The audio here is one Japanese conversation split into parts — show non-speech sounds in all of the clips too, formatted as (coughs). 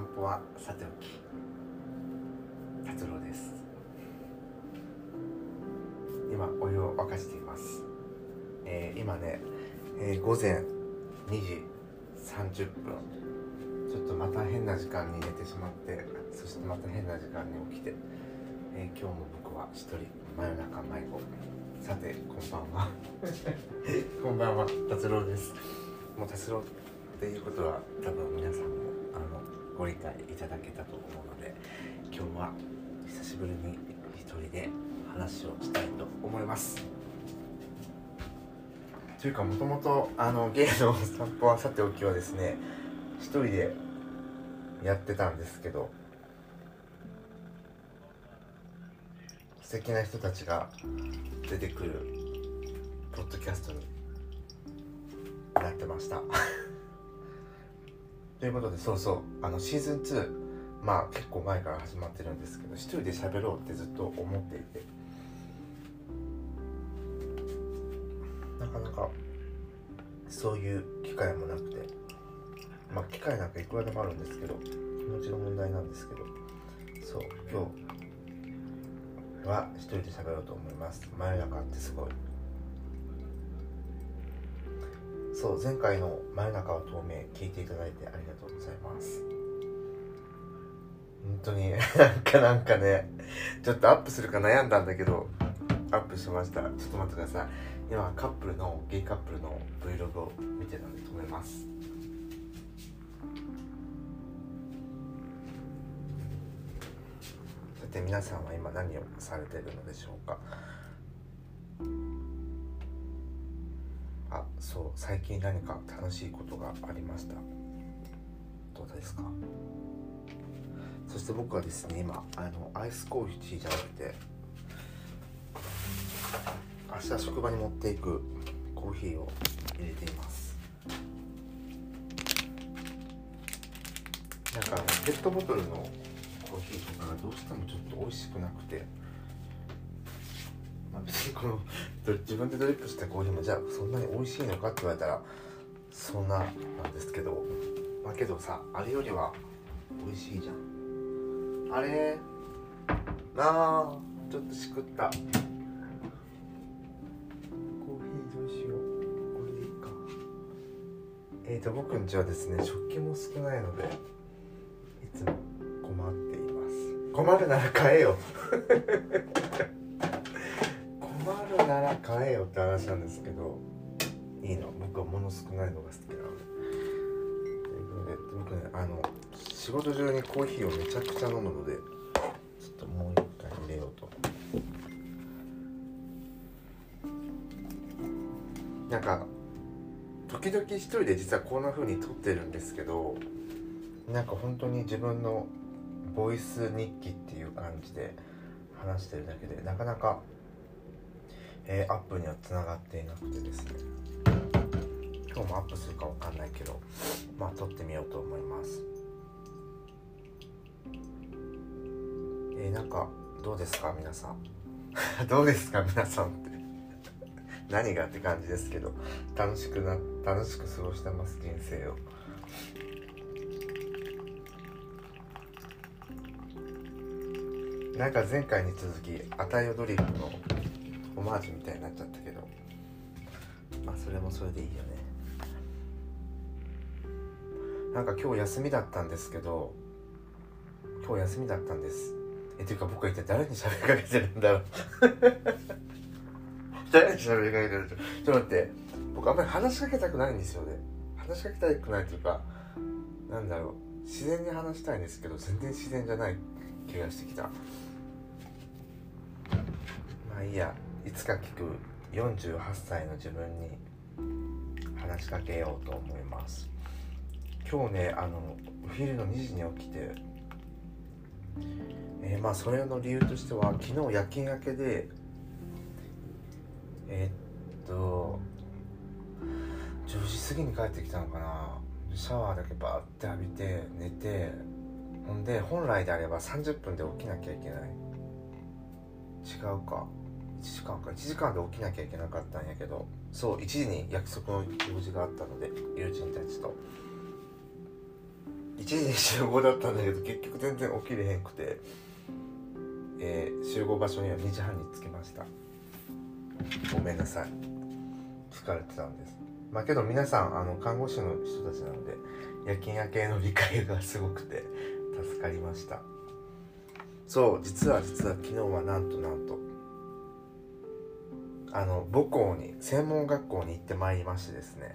散歩はさておき達郎です。今お湯を沸かしています、えー、今ね、えー、午前2時30分。ちょっとまた変な時間に寝てしまってそしてまた変な時間に起きて、えー、今日も僕は一人真夜中迷子。さてこんばんは。(laughs) こんばんは達郎です。もう達郎っていうことは多分皆さんもご理解いただけたと思うので今日は久しぶりに一人で話をしたいと思います。というかもともとあのゲイの散歩はさておきはですね一人でやってたんですけど素敵な人たちが出てくるポッドキャストになってました。ということでそうそうあのシーズン2まあ結構前から始まってるんですけど一人で喋ろうってずっと思っていて。なかなかそういう機会もなくて。まあ機会なんかいくらでもあるんですけど気持ちの問題なんですけど。そう今日は一人で喋ろうと思います。真夜中ってすごい。そう前回の「真夜中は透明」聞いていただいてありがとうございます。本当になんかなんかねちょっとアップするか悩んだんだけどアップしました。ちょっと待ってください。今カップルのゲイカップルの Vlog を見てたんで止めます。さて皆さんは今何をされてるのでしょうか？あそう最近何か楽しいことがありました？どうですか？そして僕はですね今あのアイスコーヒーじゃなくて明日職場に持っていくコーヒーを入れています。なんかペットボトルのコーヒーとかがどうしてもちょっと美味しくなくて別 (laughs) にこの自分でドリップしたコーヒーもじゃあそんなに美味しいのかって言われたらそんななんですけどまあけどさあれよりは美味しいじゃん。あれなあちょっとしくった。コーヒーどうしよう。これでいいか。えーと僕んちはですね食器も少ないのでいつも困っています。困るなら買えよ。(laughs) ら買えよって話なんですけどいいの。僕は物少ないのが好きなので。ということで僕ねあの仕事中にコーヒーをめちゃくちゃ飲むのでちょっともう一回入れようと。なんか時々一人で実はこんな風に撮ってるんですけどなんか本当に自分のボイス日記っていう感じで話してるだけでなかなかえー、アップにはつながっていなくてですね。今日もアップするかわかんないけどまあ撮ってみようと思います。えー、なんかどうですか皆さん？(laughs) どうですか皆さんって？(laughs) 何がって感じですけど楽しくな楽しく過ごしてます？人生を。なんか前回に続き「あたよドリップ」のオマージュみたいになっちゃったけど。まあそれもそれでいいよね。なんか今日休みだったんですけど今日休みだったんです。えっていうか僕は一体誰に喋りかけてるんだろう。(laughs) 誰に喋りかけてるちょっと待って。僕あんまり話しかけたくないんですよね。話しかけたくないというかなんだろう。自然に話したいんですけど全然自然じゃない気がしてきた。まあいいや。いつか聞く48歳の自分に話しかけようと思います。今日ねあのお昼の2時に起きてえー、まあそれの理由としては昨日夜勤明けでえー、っと10時過ぎに帰ってきたのかな。シャワーだけバーって浴びて寝てほんで本来であれば30分で起きなきゃいけない。違うか。1時間か1時間で起きなきゃいけなかったんやけどそう1時に約束の用事があったので友人たちと。1時に集合だったんだけど結局全然起きれへんくて、えー、集合場所には2時半に着きました。ごめんなさい。疲れてたんです。まあけど皆さんあの看護師の人たちなので夜勤明けの理解がすごくて助かりました。そう実は実は昨日はなんとなんとあの母校に専門学校に行ってまいりましてですね。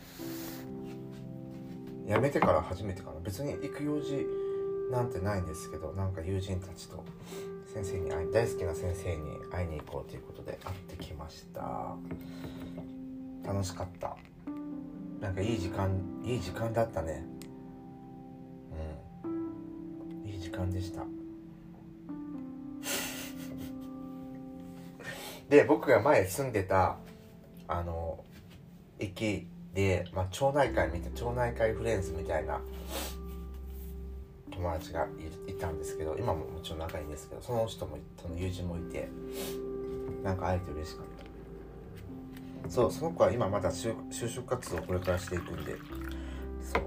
辞めてから初めてかな。別に行く用事なんてないんですけどなんか友人たちと先生に会い大好きな先生に会いに行こうということで会ってきました。楽しかった。なんかいい時間いい時間だったね。うん。いい時間でした。で僕が前住んでたあの駅で、まあ、町内会みたい町内会フレンズみたいな友達がいたんですけど今ももちろん仲いいんですけどその人もその友人もいてなんか会えて嬉しかった。そうその子は今まだ就職活動をこれからしていくんでそう。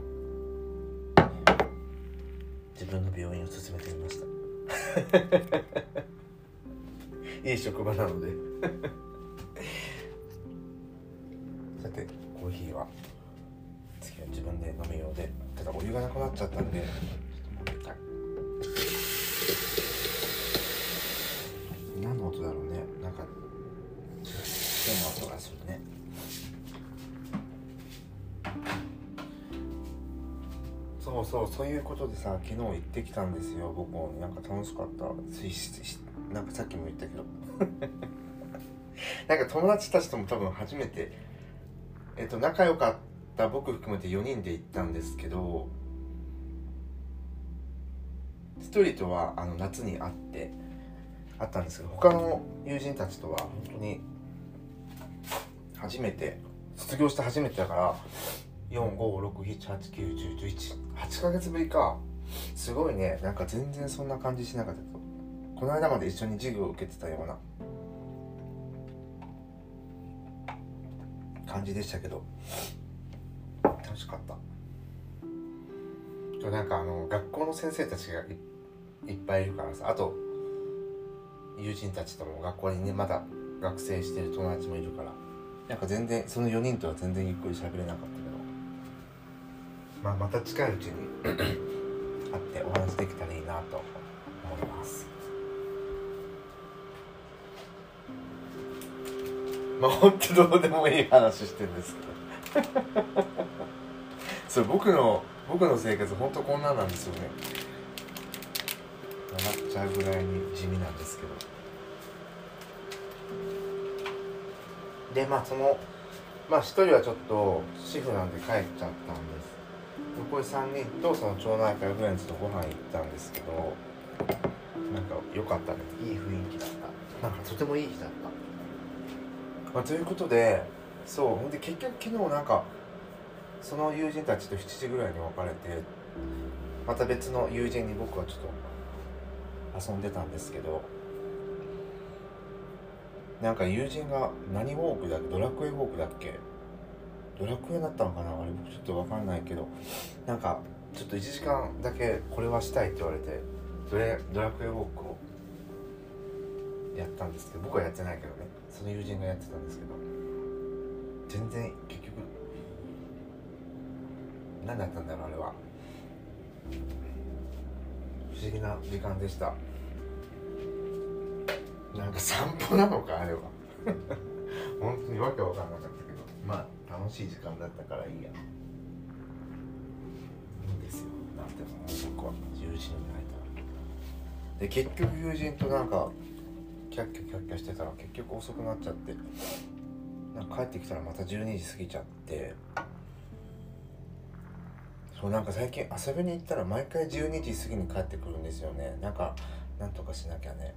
自分の病院を進めてみました。(laughs) いい職場なので。(laughs) さてコーヒーは次は自分で飲むようで。ただお湯がなくなっちゃったんで。ちょっともう一回何の音だろうね。なんか変な音がするね。そうそうそういうことでさ昨日行ってきたんですよ僕も。なんか楽しかった。なんかさっきも言ったけど。(laughs) なんか友達たちとも多分初めてえっと仲良かった僕含めて4人で行ったんですけど1人とはあの夏に会って会ったんですけど他の友人たちとは本当に初めて卒業して初めてだから456789108ヶ月ぶりか。すごいね。なんか全然そんな感じしなかったこの間まで一緒に授業を受けてたような感じでしたけど。楽しかった。なんかあの学校の先生たちがいっぱいいるからさ。あと友人たちとも学校にねまだ学生してる友達もいるから。なんか全然その4人とは全然ゆっくり喋れなかったけど。まあまた近いうちに (coughs) 会ってお話できたらいいなと思います。まあ本当どうでもいい話してるんですけど。(laughs) それ僕の僕の生活本当こんなんなんですよね。笑っちゃうぐらいに地味なんですけど。でまあそのまあ一人はちょっと主婦なんで帰っちゃったんです。残り3人とその町内会フレンズとご飯行ったんですけどなんか良かったね。いい雰囲気だった。なんかとてもいい日だった。まあ、ということでそうほんで結局昨日なんかその友人たちと7時ぐらいに別れてまた別の友人に僕はちょっと遊んでたんですけどなんか友人が何ウォークだっけ？ドラクエウォークだっけ？ドラクエだったのかな？あれ僕ちょっと分かんないけどなんかちょっと1時間だけこれはしたいって言われてドレドラクエウォークをやったんですけど僕はやってないけどね。その友人がやってたんですけど全然結局何だったんだろうあれは。不思議な時間でした。なんか散歩なのかあれは。(laughs) 本当にわけわかんなかったけど。まあ楽しい時間だったからいいや。いいんですよ。なんても僕は。友人に会えたら。で結局友人となんかキャッキャキャッキャしてたら結局遅くなっちゃって。なんか帰ってきたらまた12時過ぎちゃって。そうなんか最近遊びに行ったら毎回12時過ぎに帰ってくるんですよね。なんかなんとかしなきゃね。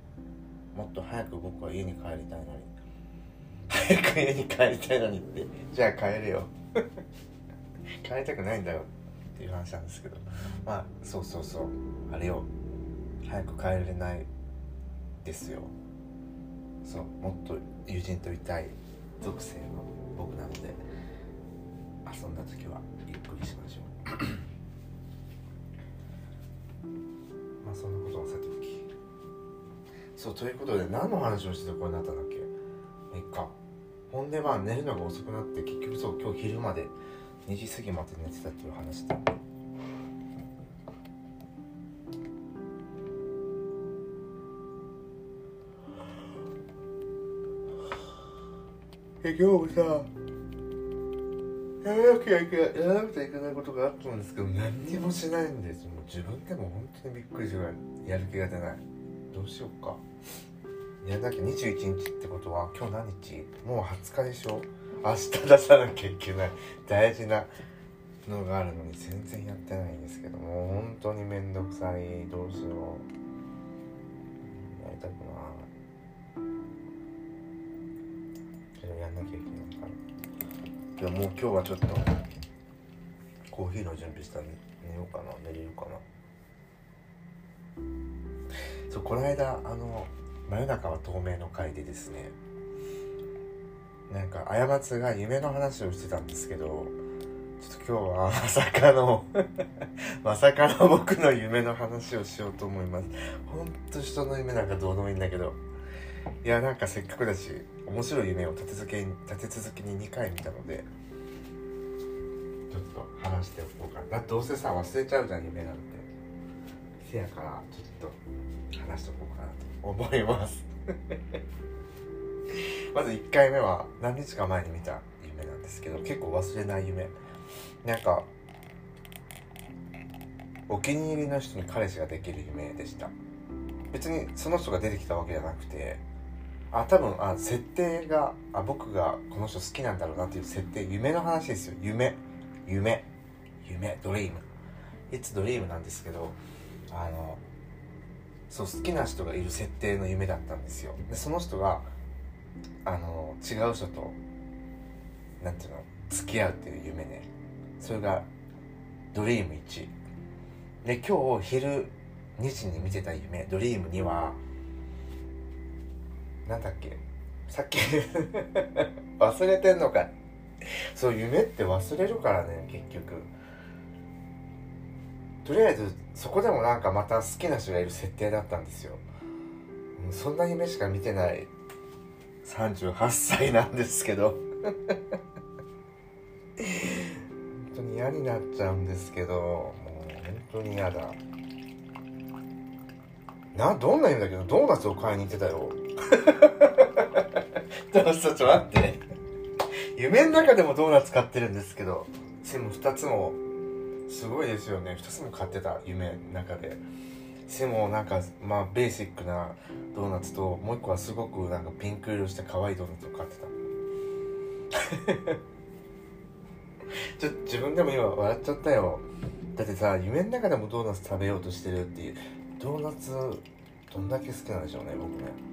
もっと早く僕は家に帰りたいのに。早く家に帰りたいのにって。じゃあ帰れよ。(laughs) 帰りたくないんだよっていう話なんですけど。まあそうそうそう。あれよ。早く帰れないですよ。そうもっと友人といたい属性の僕なので遊んだ時はゆっくりしましょう。(coughs) まあそんなことはさておき。そうということで何の話をしてこうなったんだっけ？いっかほんでまあ寝るのが遅くなって結局そう今日昼まで2時過ぎまで寝てたっていう話でえ今日もさやらなきゃいけないやらなくちゃいけないことがあったんですけど何にもしないんですもう自分でも本当にびっくりするぐらいやる気が出ない。どうしようか。やらなきゃ21日ってことは今日何日？もう20日でしょ？明日出さなきゃいけない。大事なのがあるのに全然やってないんですけどもう本当に面倒くさい。どうしよう。やりたくない。やんなきゃいけないからでももう今日はちょっとコーヒーの準備したら寝ようかな。寝れるかな。そうこの間あの真夜中は透明の回でですねなんか過つが夢の話をしてたんですけどちょっと今日はまさかの (laughs) まさかの僕の夢の話をしようと思います。ほんと人の夢なんかどうでもいいんだけど。いやなんかせっかくだし面白い夢を立て続けに立て続けに2回見たのでちょっと話しておこうかな。どうせさ忘れちゃうじゃん夢なんて。せやからちょっと話しておこうかなと思います。(laughs) まず1回目は何日か前に見た夢なんですけど結構忘れない夢。なんかお気に入りの人に彼氏ができる夢でした。別にその人が出てきたわけじゃなくてあ多分あ設定があ僕がこの人好きなんだろうなっていう設定夢の話ですよ。夢。夢。夢。ドリーム。いつドリームなんですけどあのそう好きな人がいる設定の夢だったんですよ。でその人があの違う人となんていうの付き合うっていう夢ね。それがドリーム1で今日昼2時に見てた夢ドリーム2はなんだっけ？さっき。(laughs) 忘れてんのか。そう夢って忘れるからね結局。とりあえずそこでもなんかまた好きな人がいる設定だったんですよ。そんな夢しか見てない。38歳なんですけど。(laughs) 本当に嫌になっちゃうんですけど。もう本当に嫌だ。などんな夢だけ？どドーナツを買いに行ってたよ。ちょっとちょっと待って。夢の中でもドーナツ買ってるんですけどでも2つもすごいですよね。2つも買ってた夢の中で。背もなんかまあベーシックなドーナツともう一個はすごくなんかピンク色して可愛いドーナツを買ってた。(laughs) ちょ自分でも今笑っちゃったよ。だってさ夢の中でもドーナツ食べようとしてるっていうドーナツどんだけ好きなんでしょうね僕ね。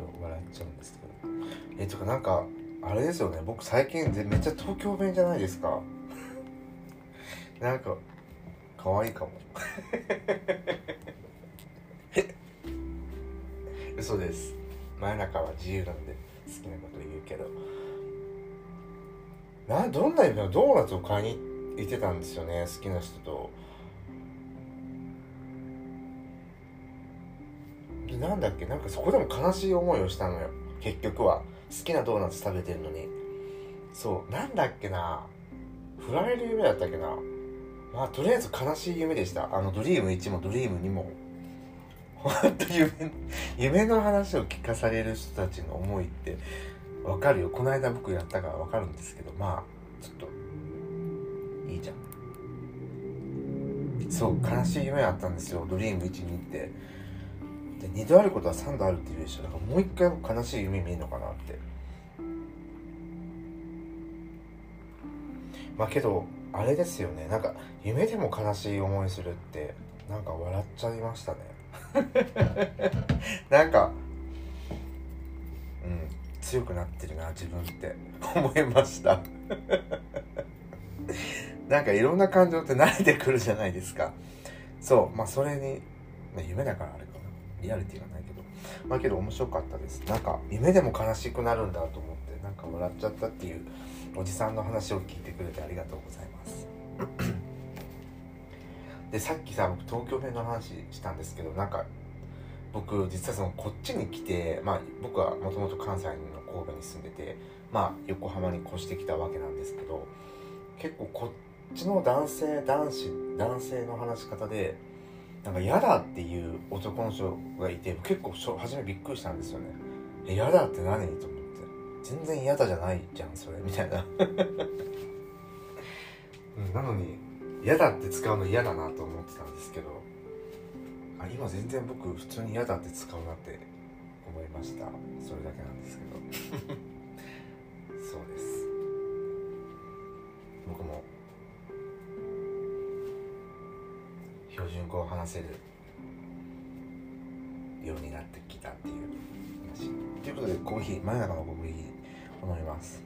と笑っちゃうんですけど。えとかなんかあれですよね。僕最近めっちゃ東京弁じゃないですか。(laughs) なんか可愛いかも。え (laughs) 嘘です。真夜中は自由なんで好きなこと言うけど。などんな意味のドーナツを買いに行ってたんですよね好きな人と。なんだっけ？なんかそこでも悲しい思いをしたのよ。結局は。好きなドーナツ食べてるのに。そう。なんだっけな？振られる夢だったっけな？まあとりあえず悲しい夢でした。あのドリーム1もドリーム2も。本当夢夢の話を聞かされる人たちの思いってわかるよ。この間僕やったからわかるんですけど。まあちょっといいじゃん。そう。悲しい夢あったんですよ。ドリーム1にって。で2度あることは3度あるって言うでしょだからもう一回悲しい夢見えるのかなって。まあけどあれですよね。なんか夢でも悲しい思いするってなんか笑っちゃいましたね。(laughs) なんかうん強くなってるな自分って。思いました。(laughs) なんかいろんな感情って慣れてくるじゃないですか。そうまあそれに、まあ、夢だからあれリアリティがないけど。まあけど面白かったです。なんか夢でも悲しくなるんだと思ってなんか笑っちゃったっていうおじさんの話を聞いてくれてありがとうございます。でさっきさ僕東京弁の話したんですけどなんか僕実はそのこっちに来て、まあ、僕はもともと関西の神戸に住んでて、まあ、横浜に越してきたわけなんですけど結構こっちの男性男子男性の話し方でなんか嫌だっていう男の人がいて結構初めびっくりしたんですよね。え嫌だって何と思って。全然嫌だじゃないじゃんそれ。みたいな。(laughs) なのに嫌だって使うの嫌だなと思ってたんですけどあ今全然僕普通に嫌だって使うなって思いました。それだけなんですけど。(laughs) そうです。僕も標準語を話せるようになってきたっていう話。ということでコーヒー真夜中のコーヒーを飲みます。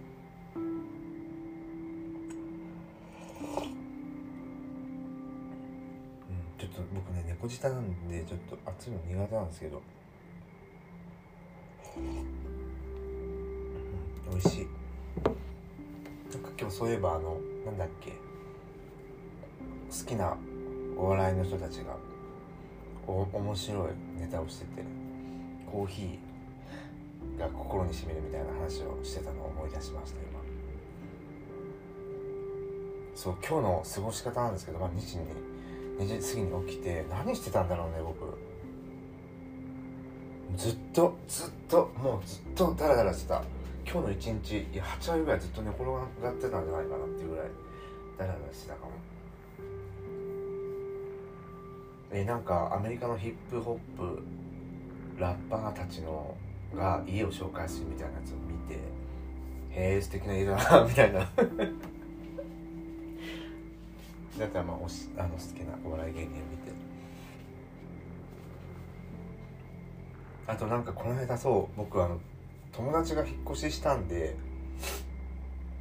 ちょっと僕ね猫舌なんでちょっと熱いの苦手なんですけど、うん、美味しい。なんか今日そういえばあのなんだっけ。好きなお笑いの人たちがお面白いネタをしててコーヒーが心にしみるみたいな話をしてたのを思い出しました今。そう今日の過ごし方なんですけど、まあ、2時に2時過ぎに起きて何してたんだろうね僕。ずっとずっともうずっとダラダラしてた。今日の一日いや8割ぐらいずっと寝転がってたんじゃないかなっていうぐらいダラダラしてたかも。えなんかアメリカのヒップホップラッパーたちのが家を紹介するみたいなやつを見てへえ素敵な家だな (laughs) みたいな。(laughs) だからまあおしあの好きなお笑い芸人を見て。あとなんかこの間そう僕あの友達が引っ越ししたんで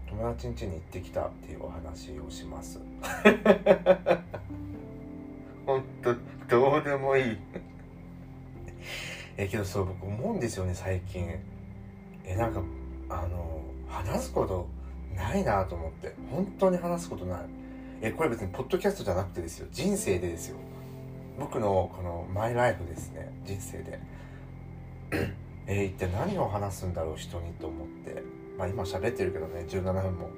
友達ん家に行ってきたっていうお話をします。(laughs) 本当どうでもいい。えけどそう僕思うんですよね最近。えなんかあの話すことないなと思って。本当に話すことない。えこれ別にポッドキャストじゃなくてですよ。人生でですよ。僕のこのマイライフですね。人生で。えー、一体何を話すんだろう人にと思って。まあ今喋ってるけどね17分も。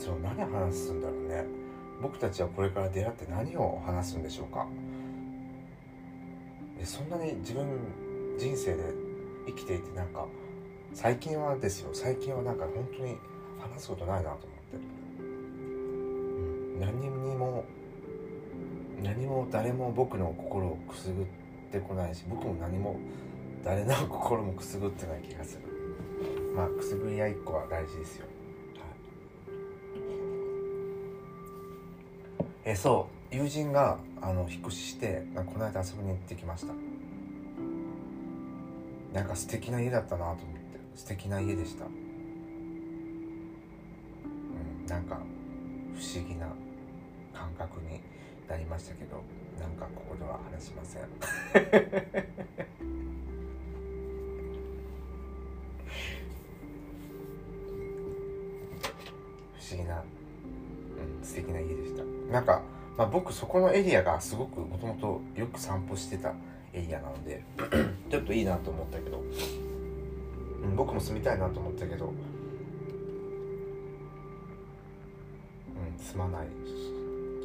そう何話すんだろうね。僕たちはこれから出会って何を話すんでしょうか。そんなに自分人生で生きていてなんか最近はですよ。最近はなんか本当に話すことないなと思って、うん、何にも何も誰も僕の心をくすぐってこないし僕も何も誰の心もくすぐってない気がする。まあくすぐり合いっ個は大事ですよ、えそう。友人があの引っ越ししてこの間遊びに行ってきました。なんか素敵な家だったなと思って。素敵な家でした。うんなんか不思議な感覚になりましたけどなんかここでは話しません。(laughs) なんか、まあ、僕そこのエリアがすごくもともとよく散歩してたエリアなので (clears throat) ちょっといいなと思ったけど、うん、僕も住みたいなと思ったけどうん住まない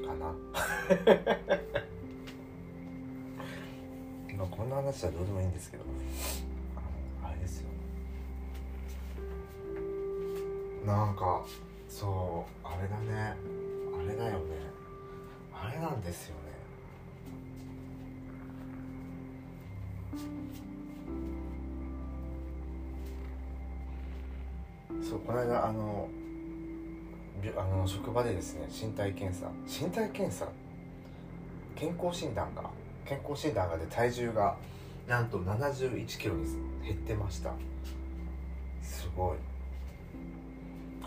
かな。(laughs) まあこんな話はどうでもいいんですけどあのあれですよ。なんかそうあれだね。あれだよね。あれなんですよね。そうこの間あのあの職場でですね身体検査。身体検査？健康診断が健康診断がで体重がなんと7 1キロに減ってました。すごい。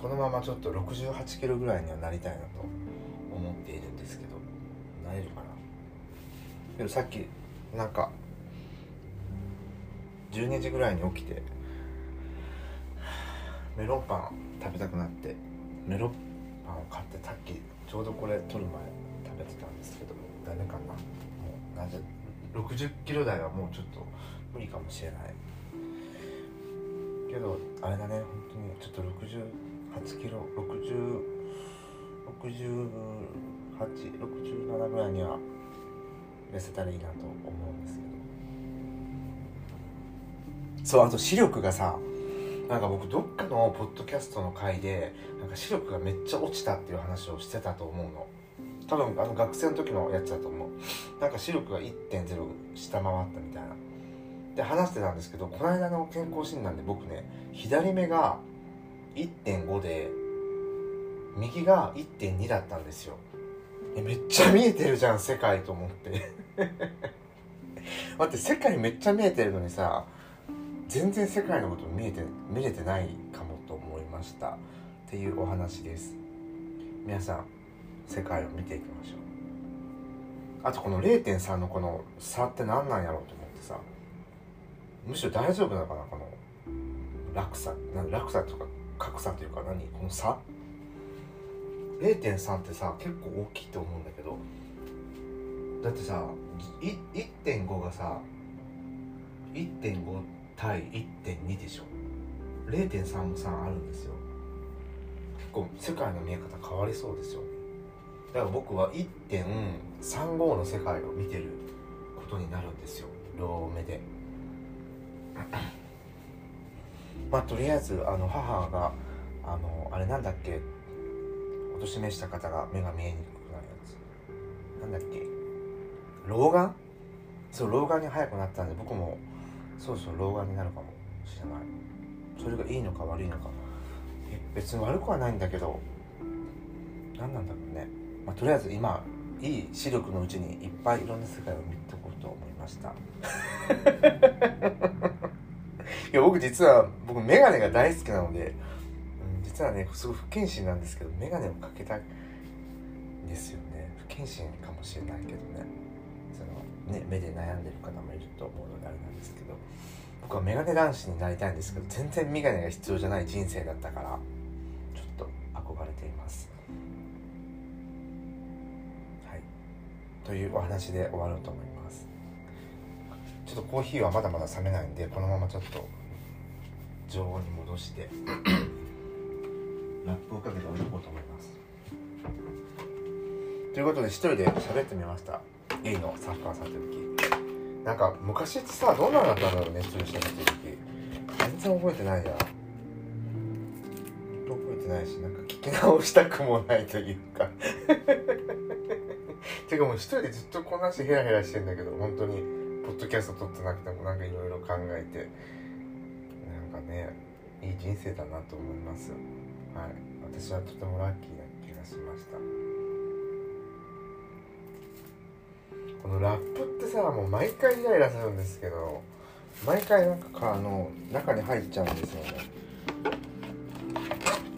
このままちょっと6 8キロぐらいにはなりたいなと思っているんですけどなれるかな？でもさっきなんか12時ぐらいに起きてメロンパン食べたくなってメロンパンを買ってさっきちょうどこれ撮る前食べてたんですけどもダメかな？もうなぜ？60キロ台はもうちょっと無理かもしれない。けどあれだね。本当にちょっと60 68キロ606867ぐらいには痩せたらいいなと思うんですけど。そうあと視力がさなんか僕どっかのポッドキャストの回でなんか視力がめっちゃ落ちたっていう話をしてたと思うの。多分あの学生の時のやつだと思う。なんか視力が1.0下回ったみたいな。で話してたんですけどこの間の健康診断で僕ね左目が1.5で右が1.2だったんですよ。えめっちゃ見えてるじゃん世界と思って。(laughs) 待って世界めっちゃ見えてるのにさ全然世界のこと見えて見れてないかもと思いました。っていうお話です。皆さん世界を見ていきましょう。あとこの0.3のこの差って何なんやろうと思ってさ。むしろ大丈夫なのかなこの落差。落差とか格差というか何？この差？0.3ってさ結構大きいと思うんだけど。だってさ1.5がさ1.5対1.2でしょ。0.3も3あるんですよ。結構世界の見え方変わりそうですよ。だから僕は1.35の世界を見てることになるんですよ。両目で。まあとりあえずあの母があのあれなんだっけ？お年めした方が目が見えにくくなるやつ。なんだっけ？老眼？そう老眼に早くなったんで僕もそうそう老眼になるかもしれない。それがいいのか悪いのか。別に悪くはないんだけど何なんだろうね。まあ、とりあえず今いい視力のうちにいっぱいいろんな世界を見ておこうと思いました。いや僕実は僕メガネが大好きなので、うん、実はねすごい不謹慎なんですけどメガネをかけたいんですよね。不謹慎かもしれないけどね。そのね目で悩んでる方もいると思うのであれなんですけど僕はメガネ男子になりたいんですけど全然メガネが必要じゃない人生だったからちょっと憧れています。はい。というお話で終わろうと思います。ちょっとコーヒーはまだまだ冷めないんでこのままちょっと常温に戻してラップをかけて置いとこうと思います。ということで一人で喋ってみました。ゲイのサッカーさんという時。なんか昔ってさどんなのだったんだろうね一人で喋ってる時。全然覚えてないじゃん。覚えてないしなんか聞き直したくもないというか。(laughs) てかもう一人でずっとこんなしヘラヘラしてんだけど本当にポッドキャスト撮ってなくてもなんかいろいろ考えて。かねいい人生だなと思います。はい。私はとてもラッキーな気がしました。このラップってさもう毎回イライラするんですけど毎回なんかあの中に入っちゃうんですよね。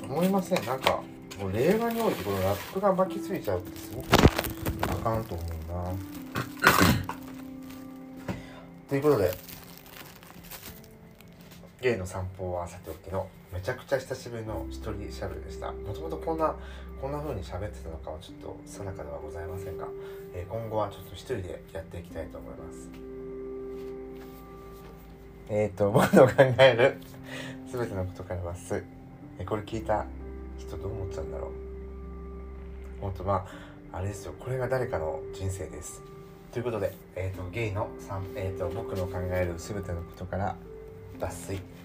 思いません。なんかもう令和においてこのラップが巻きついちゃうってすごくあかんと思うな。(coughs) ということでゲイの散歩はさておきのめちゃくちゃ久しぶりの一人しゃべりでした。もともとこんなこんな風に喋ってたのかはちょっと定かではございませんが、えー、今後はちょっと一人でやっていきたいと思います。えっ、ー、と僕の考える全てのことからます。えこれ聞いた人どう思っちゃうんだろう。本当まああれですよ。これが誰かの人生です。ということで、えーと、ゲイのえーと僕の考える全てのことから tá aceita.